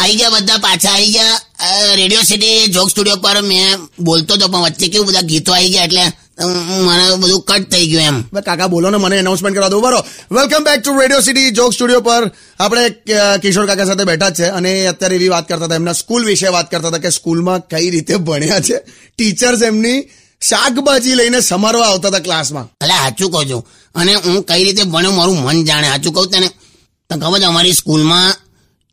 આઈ ગયા બધા પાછા આઈ ગયા. રેડિયો સિટી જોક સ્ટુડિયો પર મેં બોલતો હતો પણ વચ્ચે કેવું બધા ગીતો આવી ગયા એટલે મને બધું કટ થઈ ગયું એમ. કાકા બોલો ને મને એનાઉન્સમેન્ટ કરવા દો બરો welcome back to radio city joke studio પર આપણે કિશોર કાકા સાથે બેઠા છે અને એ અત્યારે એવી વાત કરતા હતા એમના સ્કૂલ વિશે વાત કરતા હતા કે સ્કૂલમાં કઈ રીતે ભણ્યા છે. ટીચર્સ એમની શાકભાજી લઈને સમારવા આવતા હતા ક્લાસમાં એટલે સાચું કહું છું. અને હું કઈ રીતે ભણ્યો મારું મન જાણે? સાચું કહું તને? તને ખબર છે અમારી સ્કૂલમાં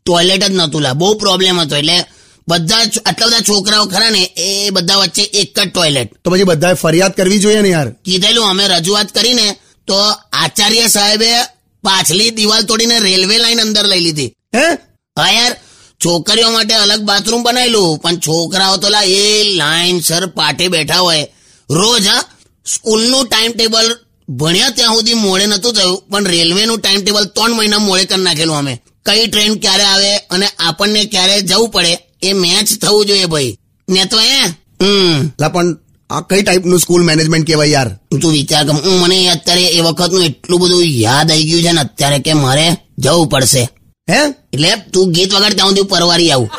ટોયલેટ જ નહોતું લા. બહુ પ્રોબ્લેમ હતો. એટલે બધા આટલા બધા છોકરાઓ ખરા ને એ બધા વચ્ચે એક જ ટોયલેટ તો પછી બધાએ ફરિયાદ કરવી જોઈએ ને યાર? કીધેલું અમે રજૂઆત કરીને તો આચાર્ય સાહેબે પાછલી દિવાલ તોડીને રેલવે લાઈન અંદર લઈ લીધી. હે? હા યાર છોકરીઓ માટે અલગ બાથરૂમ બનાવેલું પણ છોકરાઓ તો લા એ લાઈન સર પાટે બેઠા હોય. રોજ હા સ્કૂલનું ટાઈમ ટેબલ ભણ્યા ત્યાં સુધી મોડે નતું થયું પણ રેલવેનું ટાઈમ ટેબલ ત્રણ મહિના મોડે કરી નાખેલું અમે. કઈ ટ્રેન ક્યારે આવે અને આપણને ક્યારે જવું પડે એ મેચ થવું જોઈએ ભાઈ. ને તો એ હમ. પણ આ કઈ ટાઈપનું સ્કૂલ મેનેજમેન્ટ કહેવાય યાર? તું વિચાર કર હું મને અત્યારે એ વખતનું એટલું બધું યાદ આવી ગયું છે ને અત્યારે કે મારે જવું પડશે. હે? એટલે તું ગીત વગર ત્યાં સુધી પરવારી આવું.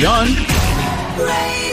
Beyond.